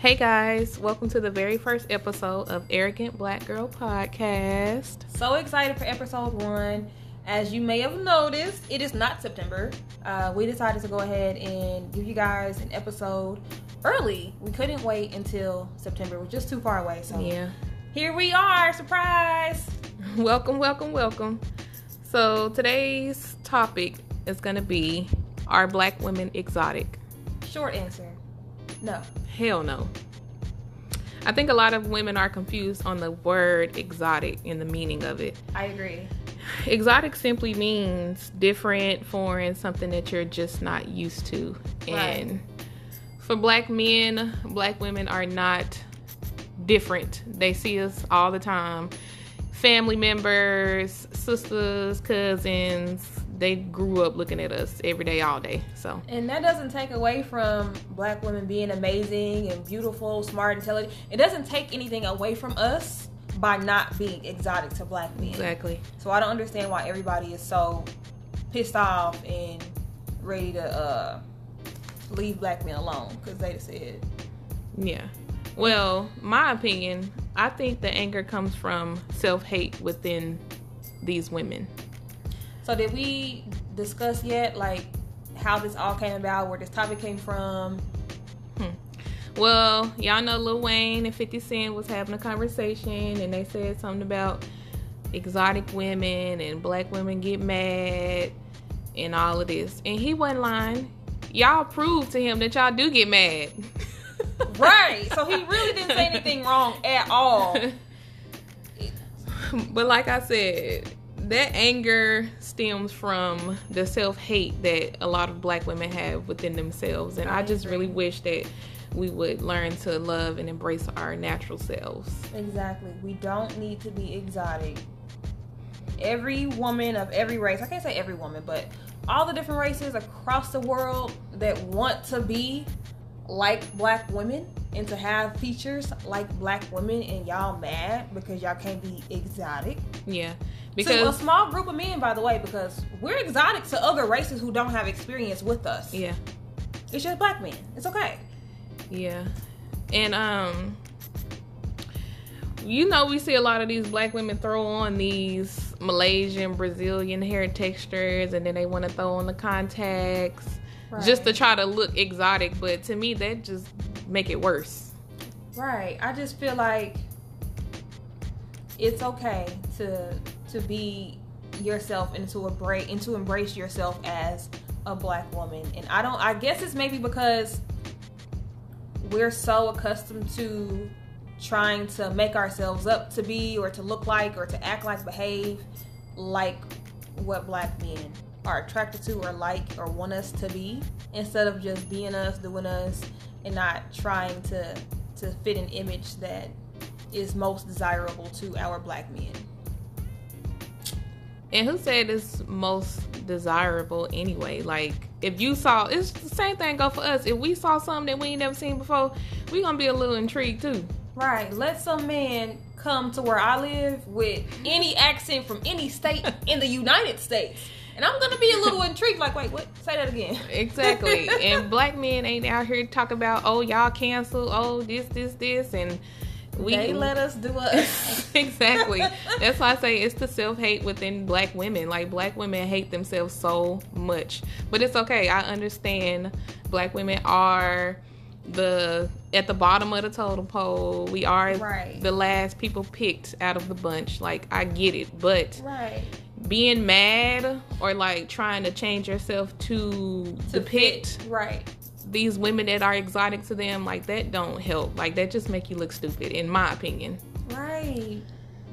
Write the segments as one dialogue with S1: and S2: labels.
S1: Hey guys, welcome to the very first episode of Arrogant Black Girl Podcast.
S2: So excited for episode one. As you may have noticed, it is not September. Uh, we decided to go ahead and give you guys an episode early. We couldn't wait until September. We're just too far away. So
S1: Yeah.
S2: here we are. Surprise!
S1: Welcome, welcome, welcome. So today's topic is gonna be Are black women exotic?
S2: Short answer. No.
S1: Hell no. I think a lot of women are confused on the word exotic and the meaning of it.
S2: I agree.
S1: Exotic simply means different, foreign, something that you're just not used to. And for black men, black women are not different. They see us all the time. Family members, sisters, cousins, they grew up looking at us every day, all day. So,
S2: And that doesn't take away from black women being amazing and beautiful, smart, intelligent. It doesn't take anything away from us by not being exotic to black men.
S1: exactly.
S2: So I don't understand why everybody is so pissed off and ready to uh, leave black men alone because they said
S1: Yeah. Well, my opinion, I think the anger comes from self hate within these women.
S2: So did we discuss yet like how this all came about, where this topic came from? Hmm.
S1: Well, y'all know Lil Wayne and 50 Cent was having a conversation and they said something about exotic women and black women get mad and all of this. And he wasn't lying. Y'all proved to him that y'all do get mad.
S2: Right. So he really didn't say anything wrong at all.
S1: but like I said, that anger stems from the self hate that a lot of black women have within themselves. And I,
S2: I
S1: just really wish that we would learn to love and embrace our natural selves.
S2: Exactly. We don't need to be exotic. Every woman of every race, I can't say every woman, but all the different races across the world that want to be like black women and to have features like black women and y'all mad because y'all can't be exotic.
S1: Yeah.
S2: Because to a small group of men, by the way, because we're exotic to other races who don't have experience with us.
S1: yeah.
S2: It's just black men. It's okay.
S1: Yeah. And um you know we see a lot of these black women throw on these Malaysian, Brazilian hair textures and then they want to throw on the contacts just to try to look exotic, but to me that just make it worse.
S2: Right. I just feel like it's okay to to be yourself and to embrace and to embrace yourself as a black woman. And I don't I guess it's maybe because we're so accustomed to trying to make ourselves up to be or to look like or to act like behave like what black men are attracted to or like or want us to be instead of just being us doing us and not trying to to fit an image that is most desirable to our black men
S1: And who said it's most desirable anyway? Like if you saw it's the same thing go for us. If we saw something that we ain't never seen before, we gonna be a little intrigued too.
S2: right let some man come to where i live with any accent from any state in the united states and i'm gonna be a little intrigued like wait what say that again
S1: Exactly. and black men ain't out here talking about, oh, y'all cancel, oh, this, this, this, and we
S2: they let us do us
S1: exactly. That's why I say it's the self hate within black women. Like black women hate themselves so much, but it's okay. I understand. Black women are the at the bottom of the totem pole. We are
S2: Right.
S1: the last people picked out of the bunch. Like I get it, but
S2: right
S1: being mad or like trying to change yourself to,
S2: to
S1: depict
S2: fit right
S1: these women that are exotic to them like that don't help like that just make you look stupid in my opinion
S2: Right.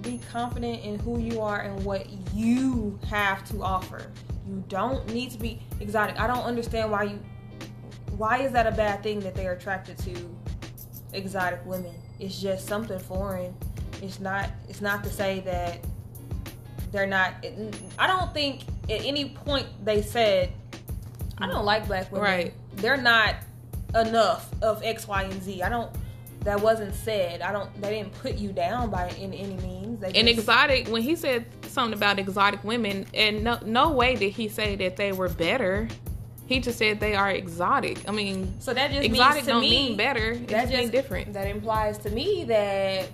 S2: Be confident in who you are and what you have to offer. You don't need to be exotic. I don't understand why you why is that a bad thing that they're attracted to exotic women? It's just something foreign. It's not it's not to say that they're not I don't think at any point they said I don't like black women.
S1: Right.
S2: They're not enough of X, Y, and Z. I don't that wasn't said. I don't. They didn't put you down by in any means. They
S1: And
S2: just-
S1: exotic, when he said something about exotic women, and no, no way did he say that they were better. He just said they are exotic. I mean,
S2: So that just
S1: exotic don't
S2: me
S1: mean better. It
S2: that
S1: just means
S2: just
S1: different.
S2: That implies to me that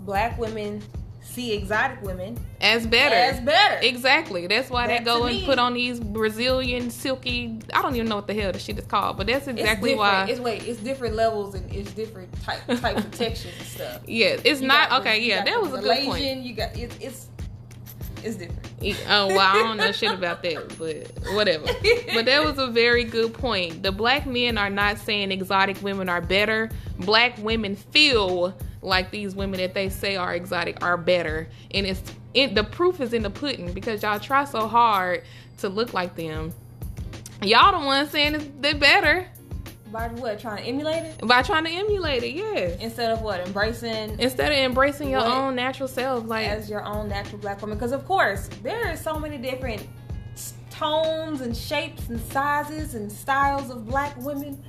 S2: black women see exotic women
S1: As better.
S2: as better.
S1: Exactly. That's why they
S2: That
S1: go and
S2: me-
S1: put on these Brazilian silky. I don't even know what the hell the shit is called, but that's
S2: It's
S1: exactly
S2: different.
S1: why.
S2: It's wait, it's different levels and it's different type, types of textures and stuff.
S1: yeah, it's
S2: You
S1: not
S2: got
S1: okay. Yeah, that was a good point.
S2: Malaysian, You got it's it's it's different.
S1: Oh well, I don't know shit about that, but whatever. But that was a very good point. The black men are not saying exotic women are better. Black women feel like these women that they say are exotic are better, and it's it, the proof is in the pudding because y'all try so hard to look like them. Y'all the ones saying it's- they're better
S2: By what? Trying to emulate it
S1: by trying to emulate it. Yes.
S2: instead of what? Embracing
S1: Instead of embracing your own natural self, like
S2: as your own natural black woman. Because of course, there are so many different tones and shapes and sizes and styles of black women.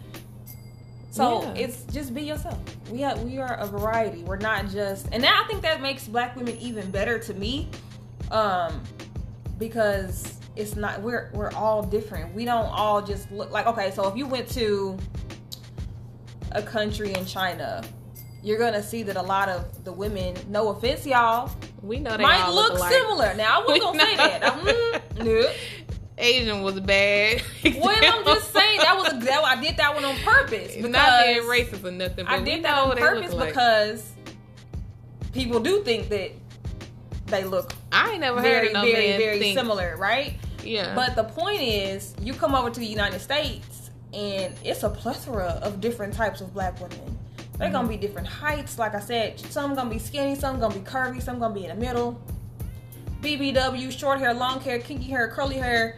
S2: So
S1: Yeah.
S2: it's just be yourself. We are we are a variety. We're not just, and now I think that makes black women even better to me, um, because it's not we're we're all different. We don't all just look like okay. So if you went to a country in China. You're gonna see that a lot of the women, no offense, y'all,
S1: we know they
S2: might look
S1: alike.
S2: similar. Now I wasn't gonna say that. I'm, mm, no.
S1: Asian was bad.
S2: Well, I'm just saying that was a that, I did that one on purpose.
S1: It's not being racist or nothing, but
S2: I did that on purpose
S1: like.
S2: because people do think that they look
S1: I ain't never
S2: very,
S1: heard no
S2: very, very
S1: think,
S2: similar, right?
S1: Yeah,
S2: But the point is, you come over to the United States, and it's a plethora of different types of black women. They're gonna mm-hmm. be different heights, like I said. Some gonna be skinny, some gonna be curvy, some gonna be in the middle. BBW, short hair, long hair, kinky hair, curly hair,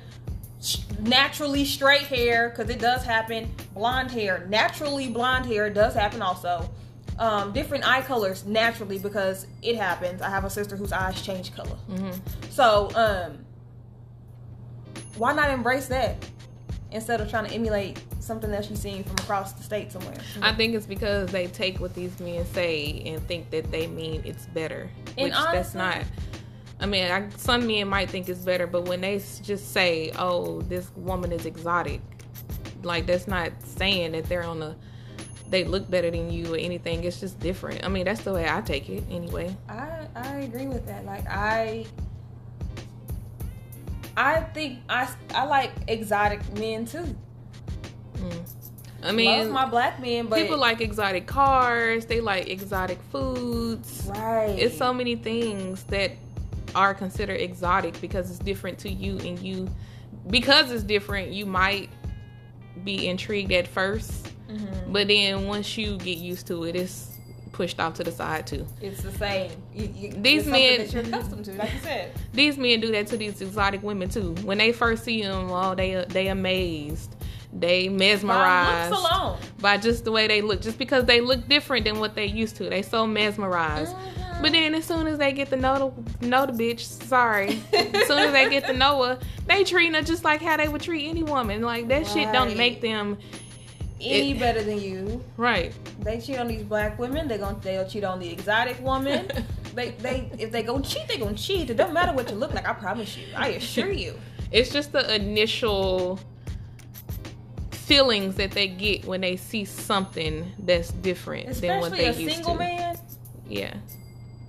S2: naturally straight hair, because it does happen. Blonde hair, naturally blonde hair does happen also. Um, different eye colors naturally because it happens. I have a sister whose eyes change color.
S1: Mhm.
S2: So, um, why not embrace that instead of trying to emulate something that she's seen from across the state somewhere?
S1: I think it's because they take what these men say and think that they mean it's better,
S2: And
S1: which that's not. I mean, I, some men might think it's better, but when they just say, "Oh, this woman is exotic," like that's not saying that they're on a they look better than you or anything. It's just different. I mean, that's the way I take it anyway.
S2: I I agree with that. Like I I think I I like exotic men too. Hmm.
S1: I
S2: Love
S1: mean,
S2: my black men, but
S1: people like exotic cars. They like exotic foods.
S2: right.
S1: It's so many things that are considered exotic because it's different to you and you because it's different you might be intrigued at 1st
S2: Mhm.
S1: but then once you get used to it it's pushed off to the side too
S2: It's the same. You, you,
S1: These men-
S2: that you're accustomed to, like you said.
S1: these men do that to these exotic women too when they first see them oh they they amazed they
S2: By
S1: mesmerized
S2: alone.
S1: by just the way they look just because they look different than what they used to they so mesmerized
S2: Mhm.
S1: But then as soon as they get to know the know the bitch, sorry. as soon as they get to know her, they treat her just like how they would treat any woman. Like that shit don't make them
S2: any
S1: it-
S2: better than you.
S1: right.
S2: They cheat on these black women. They gonna they'll cheat on the exotic woman. they they if they gonna cheat, they gonna cheat. It don't matter what you look like. I promise you. I assure you.
S1: It's just the initial feelings that they get when they see something that's different than what they
S2: a
S1: used
S2: single
S1: to.
S2: man.
S1: Yeah.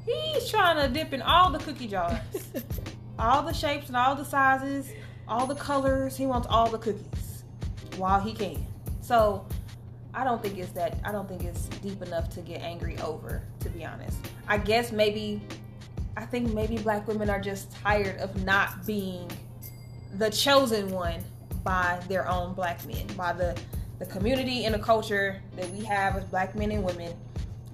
S2: He's trying to dip in all the cookie jars, all the shapes and all the sizes, all the colors. He wants all the cookies while he can. So I don't think it's that. I don't think it's deep enough to get angry over. To be honest, I guess maybe. I think maybe black women are just tired of not being the chosen one by their own black men, by the the community and the culture that we have as black men and women.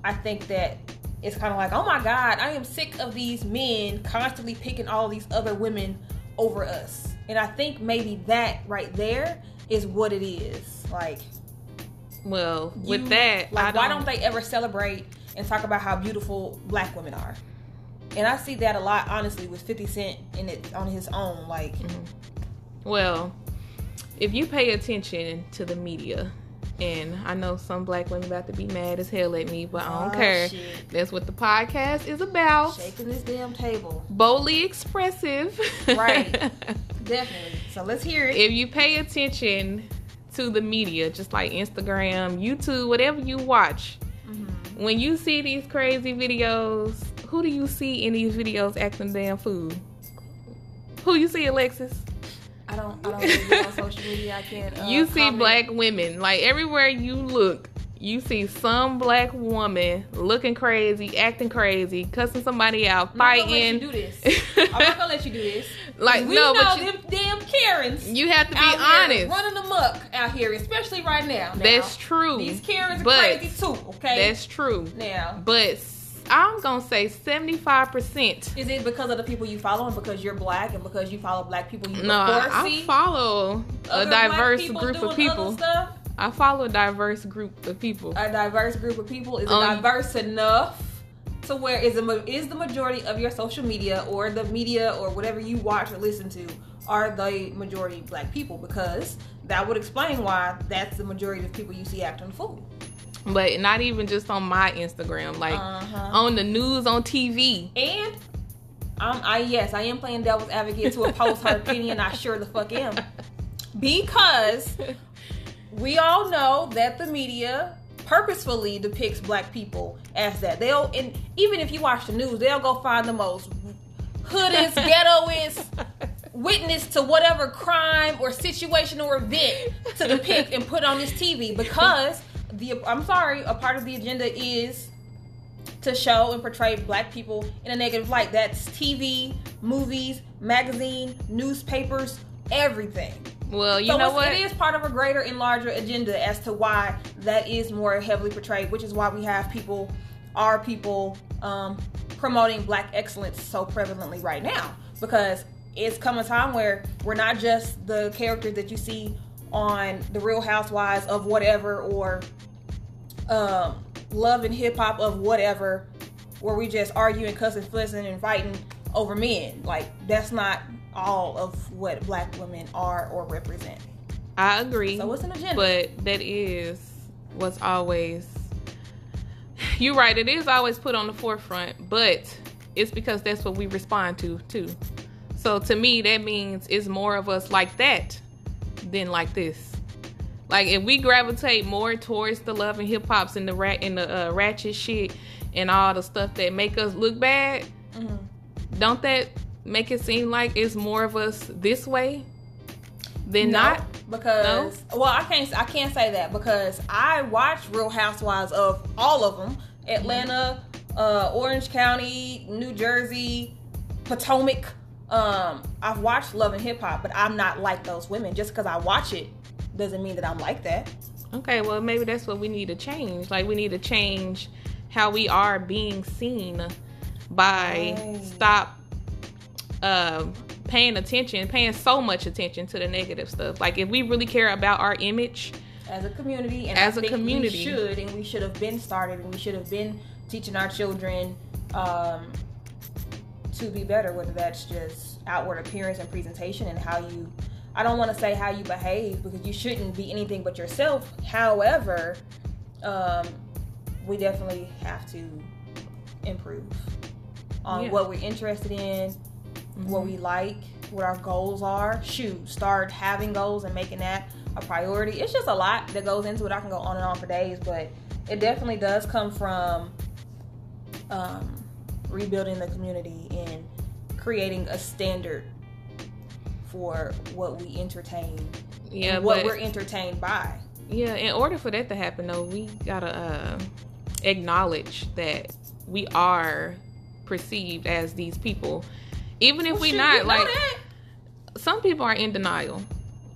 S2: I think that it's kind of like, oh my God, I am sick of these men constantly picking all these other women over us. And I think maybe that right there is what it is. Like,
S1: Well, with that,
S2: like,
S1: I
S2: why don't they ever celebrate and talk about how beautiful black women are? And I see that a lot, honestly, with 50 Cent in it on his own. Like,
S1: Well, if you pay attention to the media, and I know some black women about to be mad as hell at me, but I don't
S2: Oh,
S1: care.
S2: shit.
S1: That's what the podcast is about.
S2: shaking this damn table.
S1: Boldly expressive.
S2: Right. Definitely. So let's hear it.
S1: If you pay attention to the media, just like Instagram, YouTube, whatever you watch,
S2: Mm-hmm.
S1: when you see these crazy videos, who do you see in these videos acting damn fool? Who you see, Alexis?
S2: I don't. I don't really get on social media. I can't. Uh,
S1: you see
S2: comment.
S1: black women like everywhere you look. You see some black woman looking crazy, acting crazy, cussing somebody out,
S2: I'm not gonna let you
S1: fighting.
S2: do this. I'm not gonna let you do this.
S1: Like,
S2: we
S1: no,
S2: know
S1: but you-
S2: them damn Karens.
S1: You have to be
S2: out here
S1: honest.
S2: running amok out here, especially right now. now.
S1: That's true.
S2: These Karens are
S1: but
S2: crazy too. Okay.
S1: That's true.
S2: now,
S1: But I'm gonna say 75%.
S2: is it because of the people you follow and because you're black and because you follow black people you
S1: No, I, I follow a diverse group of people. I follow a diverse group of people.
S2: A diverse group of people is
S1: Um,
S2: diverse enough to where is the is the majority of your social media or the media or whatever you watch or listen to are the majority black people because that would explain why that's the majority of people you see acting fool.
S1: But not even just on my Instagram, like
S2: Uh-huh.
S1: on the news, on TV.
S2: And um, I yes, I am playing devil's advocate to oppose her opinion. I sure the fuck am, because we all know that the media purposefully depicts black people as that. They'll and even if you watch the news, they'll go find the most hoodest, ghettoest witness to whatever crime or situation or event to depict and put on this TV because the I'm sorry, a part of the agenda is to show and portray black people in a negative light. That's TV, movies, magazine, newspapers, everything.
S1: Well, you
S2: so
S1: know what?
S2: it is part of a greater and larger agenda as to why that is more heavily portrayed, which is why we have people, our people, um, promoting black excellence so prevalently right now. Because it's come a time where we're not just the characters that you see on the Real Housewives of whatever or um, love and hip hop of whatever, where we just arguing, cussing, fussing, and fighting over men. Like that's not all of what black women are or represent.
S1: I agree.
S2: So it's an agenda.
S1: But that is what's always. You're right. It is always put on the forefront, but it's because that's what we respond to too. So to me, that means it's more of us like that than like this. Like if we gravitate more towards the love and hip hops and the rat and the uh, ratchet shit and all the stuff that make us look bad,
S2: Mhm.
S1: don't that make it seem like it's more of us this way than
S2: No,
S1: not?
S2: because well, I can't I can't say that because I watch Real Housewives of all of them: Atlanta, uh, Orange County, New Jersey, Potomac. Um, I've watched Love and Hip Hop, but I'm not like those women. Just because I watch it doesn't mean that I'm like that.
S1: Okay, well, maybe that's what we need to change. Like, we need to change how we are being seen by
S2: Right.
S1: stop uh, paying attention, paying so much attention to the negative stuff. Like, if we really care about our image,
S2: as a community and
S1: As
S2: I
S1: a community.
S2: should and we should have been started and we should have been teaching our children um, to be better whether that's just outward appearance and presentation and how you i don't want to say how you behave because you shouldn't be anything but yourself however um, we definitely have to improve on
S1: Yeah.
S2: what we're interested in what we like, what our goals are. Shoot, start having goals and making that a priority. It's just a lot that goes into it. I can go on and on for days, but it definitely does come from um, rebuilding the community and creating a standard for what we entertain,
S1: yeah,
S2: what we're entertained by.
S1: yeah, in order for that to happen, though, we gotta uh, acknowledge that we are perceived as these people, even if
S2: Well,
S1: we not
S2: know
S1: like.
S2: that.
S1: Some people are in denial.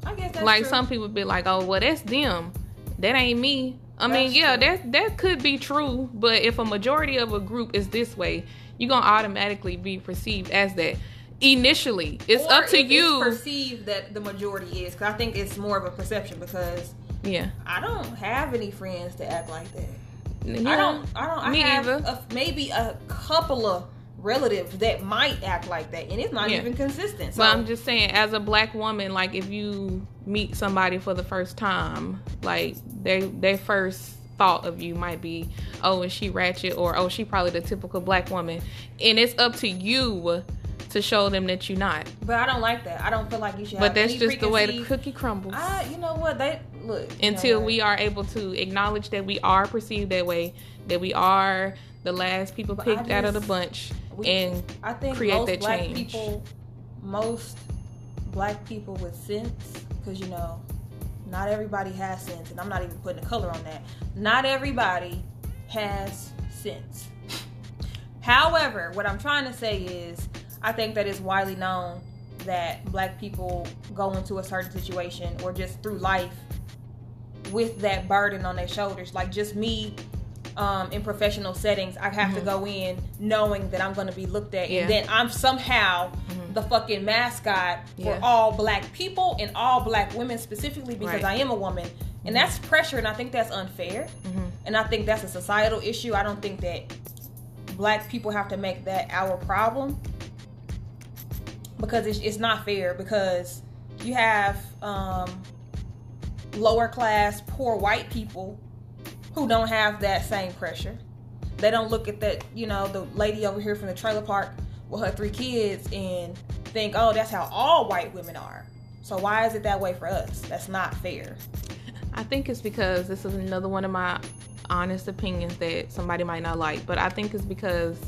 S2: I guess that's
S1: like
S2: true.
S1: some people be like, "Oh, well, that's them. That ain't me." I mean,
S2: That's
S1: yeah,
S2: true.
S1: that that could be true, but if a majority of a group is this way, you're gonna automatically be perceived as that. Initially, it's
S2: Or
S1: up to you.
S2: Perceived that the majority is, because I think it's more of a perception. Because
S1: yeah,
S2: I don't have any friends that act like that.
S1: yeah.
S2: I don't. I don't. I
S1: me
S2: have
S1: either.
S2: A, maybe a couple of relatives that might act like that, and it's not
S1: Yeah.
S2: even consistent. So
S1: But I'm just saying, as a black woman, like if you meet somebody for the first time, like they their first thought of you might be, oh, is she ratchet, or oh, she probably the typical black woman, and it's up to you to show them that you're not.
S2: But I don't like that. I don't feel like you should.
S1: But that's just the way the cookie crumbles.
S2: I, you know what? They look
S1: Until we are able to acknowledge that we are perceived that way, that we are the last people
S2: But
S1: picked out of the bunch,
S2: We-
S1: and
S2: I think
S1: create
S2: most
S1: that
S2: black
S1: change.
S2: people, most black people with sense, because you know, not everybody has sense, and I'm not even putting a color on that. Not everybody has sense. However, what I'm trying to say is, I think that it's widely known that black people go into a certain situation or just through life with that burden on their shoulders. Like just me um, in professional settings, I have to go in knowing that I'm going to be looked at,
S1: Mm-hmm. Yeah.
S2: and then I'm somehow the fucking mascot for
S1: Yeah.
S2: all black people and all black women specifically because
S1: Right.
S2: I am a woman, and that's pressure, and I think that's unfair,
S1: Mm-hmm.
S2: and I think that's a societal issue. I don't think that black people have to make that our problem because it's, it's not fair because you have um, lower class poor white people who don't have that same pressure. They don't look at that you know the lady over here from the trailer park with her three kids and think oh that's how all white women are. So why is it that way for us? That's not fair.
S1: I think it's because this is another one of my honest opinions that somebody might not like, but I think it's because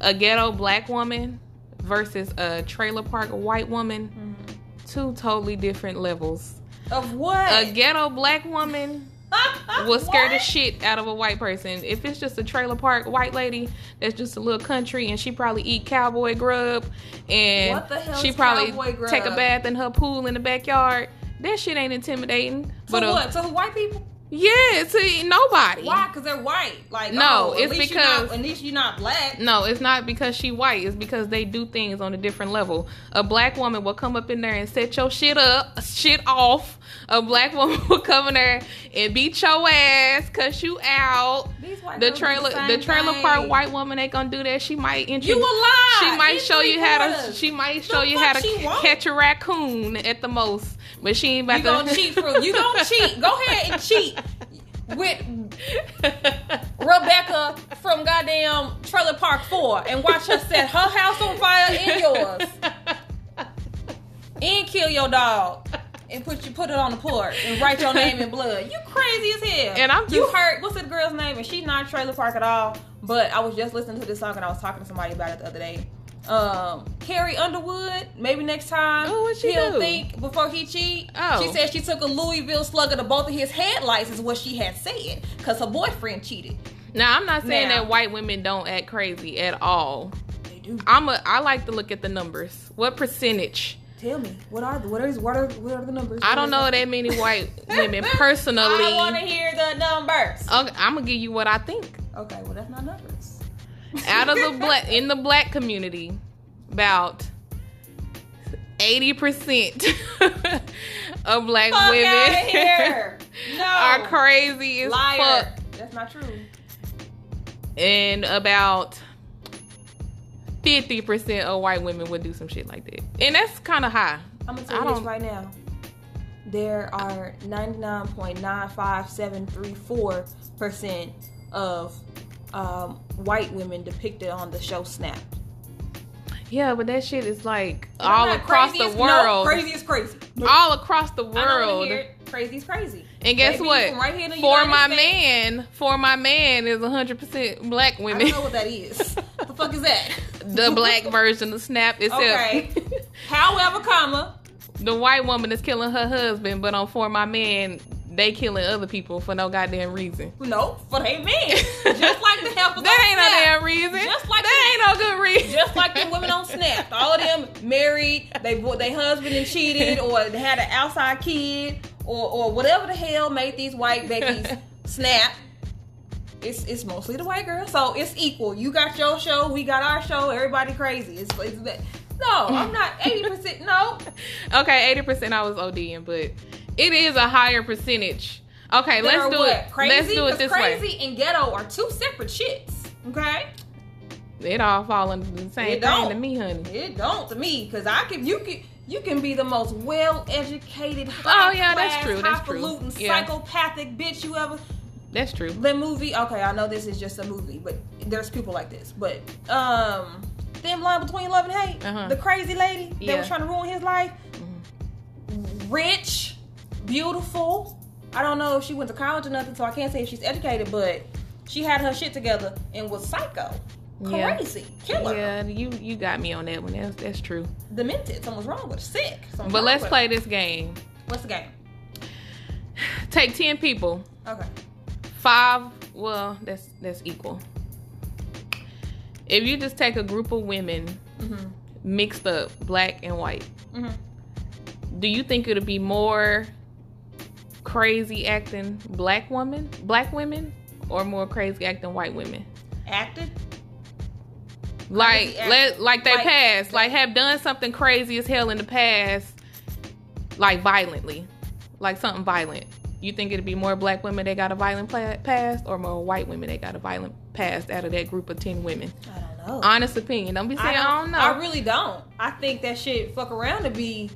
S1: a ghetto black woman versus a trailer park white woman, mm-hmm. two totally different levels.
S2: of what
S1: A ghetto black woman will scare the shit out of a white person. If it's just a trailer park white lady that's just a little country and she probably eat cowboy grub and
S2: What the hell
S1: she probably take a bath in her pool in the backyard, that shit ain't intimidating.
S2: to
S1: but a-
S2: what to white people
S1: yeah, see nobody.
S2: why because they're white like
S1: No,
S2: oh,
S1: it's
S2: you're not-
S1: because-
S2: at least you're not black
S1: No, it's not because she white. It's because they do things on a different level. A black woman will come up in there and set your shit up, shit off. A black woman will come in there and beat your ass, cuss you out.
S2: These white
S1: The trailer,
S2: same
S1: the trailer park white woman ain't gonna do that. She might
S2: You
S1: introduce.
S2: a lie.
S1: She might show you how to. She might show
S2: The
S1: you how to
S2: won't.
S1: catch a raccoon at the most, but she ain't about
S2: You
S1: to.
S2: gonna cheat for you gonna cheat. Go ahead and cheat with Rebecca from goddamn Trailer Park Four and watch her set her house on fire and yours and kill your dog and put you put it on the porch and write your name in blood. You crazy as hell.
S1: And I'm just, you
S2: heard what's the girl's name? And she's not Trailer Park at all. But I was just listening to this song and I was talking to somebody about it the other day. Um, Carrie Underwood. Maybe next time
S1: Oh, what she
S2: he'll
S1: do?
S2: think before he cheat.
S1: Oh.
S2: She said she took a Louisville slugger to both of his headlights. Is what she had said because her boyfriend cheated.
S1: now I'm not saying
S2: Now-
S1: that white women don't act crazy at all.
S2: They do.
S1: I'm a. I like to look at the numbers. What percentage?
S2: Tell me what are the what is what are what are the numbers?
S1: I don't know that many white women personally.
S2: I want to hear the numbers.
S1: Okay, I'm gonna give you what I think.
S2: Okay, well that's not numbers.
S1: Out of the black in the black community, about eighty percent of black
S2: Fuck
S1: women.
S2: No.
S1: are crazy as
S2: Liar.
S1: fuck,
S2: That's not true.
S1: and about fifty percent of white women would do some shit like that, and that's kind of high.
S2: I'm gonna tell you this right now. There are 99.95734 percent of um, white women depicted on the show Snap.
S1: Yeah, but that shit is like all
S2: I'm not
S1: across the world,
S2: No, crazy is crazy.
S1: All across the
S2: I don't wanna
S1: world.
S2: It. Crazy is crazy.
S1: And guess
S2: Baby,
S1: what?
S2: right here in the
S1: for my
S2: States-
S1: man, for my man is 100% black women.
S2: I don't know what that is. the fuck is that?
S1: the black version of Snap itself.
S2: Okay. However, comma.
S1: the white woman is killing her husband, but on For My Man, they killing other people for no goddamn reason.
S2: No, for they men. Just like the help of
S1: That ain't no damn reason.
S2: Just like
S1: that ain't no good reason.
S2: Just like the women on Snap. All of them married, they they husband and cheated, or they had an outside kid, or or whatever the hell made these white babies snap. It's it's mostly the white girl, so it's equal. You got your show, we got our show. Everybody crazy. It's, it's that. No, I'm not eighty percent. No,
S1: Okay, 80% I was ODing, but it is a higher percentage. Okay,
S2: That
S1: let's do
S2: what?
S1: it.
S2: Crazy?
S1: Let's do it this
S2: crazy
S1: way.
S2: and ghetto are two separate shits. Okay.
S1: It all fall under the same
S2: It
S1: thing
S2: don't.
S1: to me, honey.
S2: It don't to me, cause I can you can you can be the most well educated,
S1: Oh, yeah, that's true, that's true. Yeah.
S2: psychopathic bitch you ever.
S1: That's true.
S2: The movie, okay, I know this is just a movie, but there's people like this. But um, thin line between love and hate.
S1: Uh-huh.
S2: The crazy lady that was trying to ruin his life. Rich, beautiful. I don't know if she went to college or nothing, so I can't say if she's educated, but she had her shit together and was psycho,
S1: Yeah.
S2: crazy, killer,
S1: Yeah, you you got me on that one. That's that's true.
S2: demented. Something's wrong with her, sick. Something's
S1: But let's play
S2: her.
S1: this game.
S2: What's the game?
S1: Take ten people.
S2: Okay.
S1: Five. Well, that's that's equal. If you just take a group of women
S2: Mhm.
S1: mixed up, black and white,
S2: Mhm.
S1: do you think it'll be more crazy acting black women, black women, or more crazy acting white women?
S2: Acted.
S1: Like
S2: Crazy
S1: let
S2: acting.
S1: like they
S2: Like-
S1: past, like have done something crazy as hell in the past, like violently, like something violent. You think it'd be more black women that got a violent past, or more white women that got a violent past out of that group of ten women?
S2: I don't know.
S1: Honest opinion. Don't be saying I don't, know.
S2: I really don't. I think that shit fuck around to be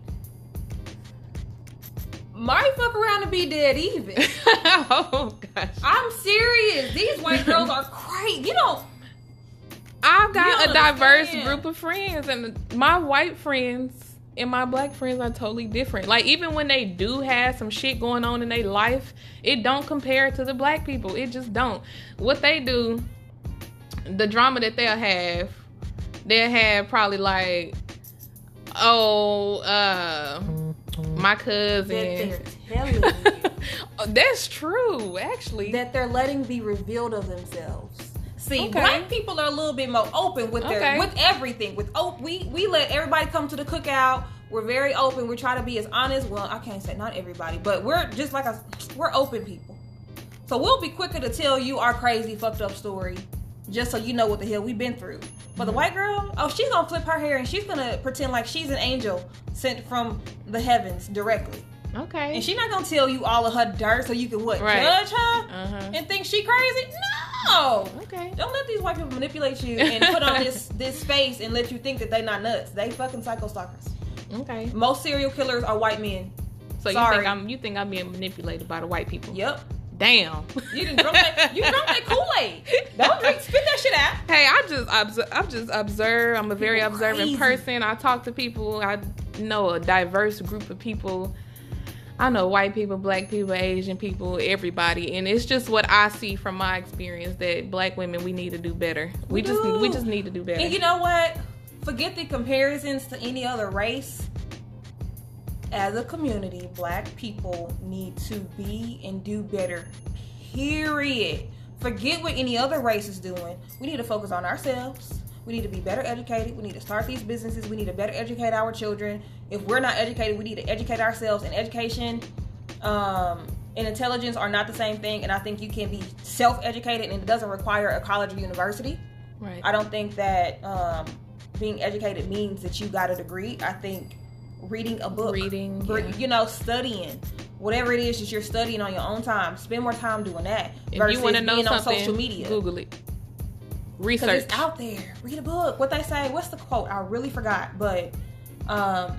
S2: might fuck around to be dead even.
S1: oh gosh.
S2: I'm serious. These white girls are crazy. You don't.
S1: I've got a diverse group of friends, and my white friends and my black friends are totally different. Like even when they do have some shit going on in their life, it don't compare to the black people. It just don't. What they do, the drama that they'll have, they'll have probably like, oh, uh, my
S2: That
S1: cousin.
S2: they're telling you
S1: That's true, actually.
S2: that they're letting be revealed of themselves. See,
S1: Okay.
S2: black people are a little bit more open with their
S1: Okay.
S2: with everything. With oh, we we let everybody come to the cookout. We're very open. We try to be as honest. Well, I can't say not everybody, but we're just like a we're open people. So we'll be quicker to tell you our crazy fucked up story, just so you know what the hell we've been through. But the white girl, oh, she's gonna flip her hair and she's gonna pretend like she's an angel sent from the heavens directly,
S1: okay.
S2: and she's not gonna tell you all of her dirt so you can what
S1: Right.
S2: judge her
S1: uh-huh.
S2: and think she crazy. No.
S1: Okay.
S2: Don't let these white people manipulate you and put on this this face and let you think that they not nuts. They fucking psycho stalkers.
S1: Okay.
S2: Most serial killers are white men.
S1: So you think I'm you think I'm being manipulated by the white people?
S2: Yep.
S1: Damn.
S2: You can drunk that. You drunk that Kool Aid. Don't drink. Spit that shit out.
S1: Hey, I just observe. I just observe. I'm a very
S2: People
S1: observant
S2: crazy.
S1: person. I talk to people. I know a diverse group of people. I know white people, black people, Asian people, everybody, and it's just what I see from my experience that black women we need to do better. We,
S2: We
S1: just we just need to do better.
S2: And you know what? Forget the comparisons to any other race. As a community, black people need to be and do better. Period. Forget what any other race is doing. We need to focus on ourselves. We need to be better educated. We need to start these businesses. We need to better educate our children. If we're not educated, we need to educate ourselves. And education um, and intelligence are not the same thing. And I think you can be self educated and it doesn't require a college or university.
S1: right.
S2: I don't think that um, being educated means that you got a degree. I think reading a book,
S1: Reading,
S2: re-
S1: yeah.
S2: you know, studying, whatever it is that you're studying on your own time, spend more time doing that
S1: if
S2: versus
S1: you want to know
S2: being on social media.
S1: Google it. Research.
S2: it's out there. Read a book. What they say. What's the quote? I really forgot, but um,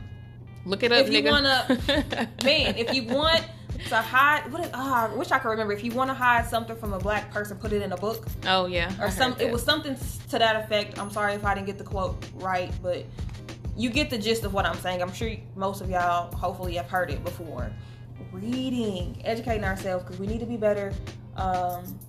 S1: Look it up,
S2: if you
S1: nigga.
S2: wanna- man, if you want to hide, what? Is, ah, I wish I could remember. If you want to hide something from a black person, put it in a book.
S1: oh yeah.
S2: Or
S1: heard
S2: some it was something to that effect i'm sorry if i didn't get the quote right but you get the gist of what i'm saying. I'm sure most of y'all hopefully have heard it before. Reading educating ourselves because we need to be better um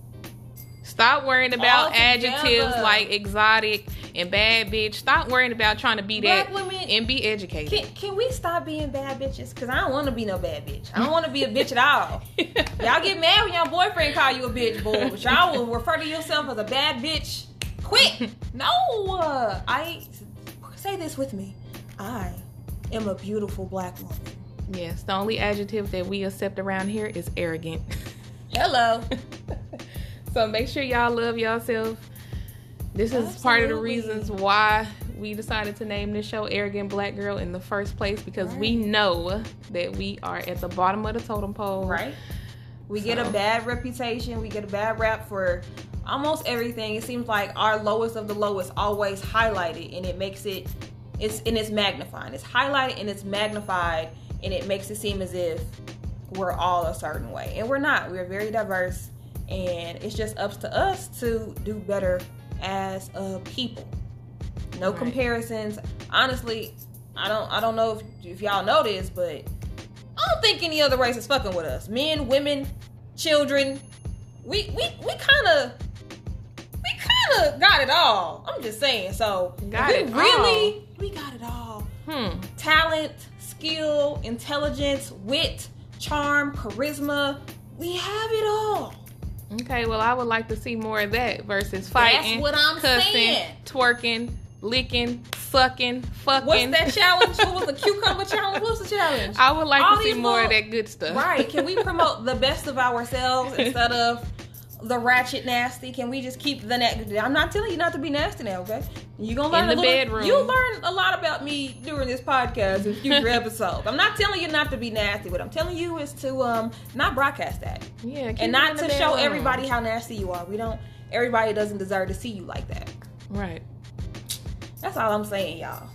S1: Stop worrying about adjectives like exotic and bad bitch. Stop worrying about trying to be
S2: Black
S1: that
S2: women-
S1: and be educated.
S2: can, can we stop being bad bitches? Because i don't want to be no bad bitch. I don't want to be a bitch at all. Y'all get mad when your boyfriend call you a bitch boy but y'all will refer to yourself as a bad bitch. Quit. no. I say this with me i am a beautiful black woman
S1: yes, the only adjective that we accept around here is arrogant.
S2: hello
S1: so make sure y'all love yourself. This is part of the reasons why we decided to name this show Arrogant Black Girl in the first place because we know that we are at the bottom of the totem pole.
S2: right we get a bad reputation. We get a bad rap for almost everything. It seems like our lowest of the lowest always highlighted and it makes it it's and it's magnifying it's highlighted and it's magnified and it makes it seem as if we're all a certain way. And we're not. We're very diverse and it's just up to us to do better as a people. No
S1: Right.
S2: comparisons. Honestly, I don't I don't know if, if y'all know this, but I don't think any other race is fucking with us. Men, women, children. We we we kind of we kind of got it all. I'm just saying. So
S1: Got
S2: we
S1: it
S2: really we got it all.
S1: Hmm.
S2: Talent, skill, intelligence, wit, charm, charisma. We have it all.
S1: Okay, well, I would like to see more of that versus fighting,
S2: what I'm
S1: cussing,
S2: saying.
S1: twerking, licking, sucking, fucking.
S2: What's that challenge? what was the cucumber challenge? What's the challenge?
S1: I would like
S2: All
S1: to see more of that good stuff.
S2: Right. Can we promote the best of ourselves instead of the ratchet nasty? Can we just keep the nasty? I'm not telling you not to be nasty now, okay? You're gonna learn
S1: In the
S2: little,
S1: bedroom.
S2: You'll learn a lot about me during this podcast in future episodes. I'm not telling you not to be nasty. What I'm telling you is to um not broadcast that
S1: Yeah,
S2: and not to show everybody how nasty you are. We don't. Everybody doesn't deserve to see you like that.
S1: Right.
S2: That's all I'm saying, y'all.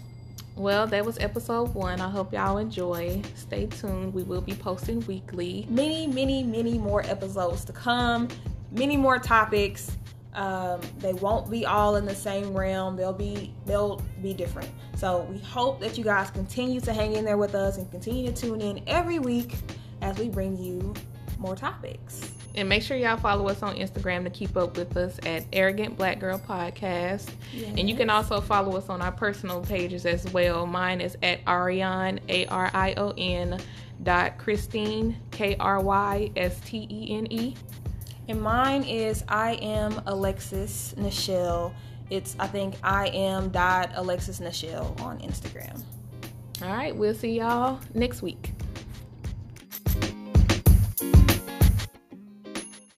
S1: Well, that was episode one. I hope y'all enjoy. Stay tuned. We will be posting weekly.
S2: many, many, many more episodes to come. Many more topics. Um, they won't be all in the same realm. They'll be they'll be different. So we hope that you guys continue to hang in there with us and continue to tune in every week as we bring you more topics.
S1: And make sure y'all follow us on Instagram to keep up with us at Arrogant Black Girl Podcast. And you can also follow us on our personal pages as well. Mine is at Arion, A R I O N dot Krystene, K R Y S T E N E.
S2: And mine is I am Alexis Nichelle. It's I think I am dot Alexis Nichelle on Instagram.
S1: All right, we'll see y'all next week.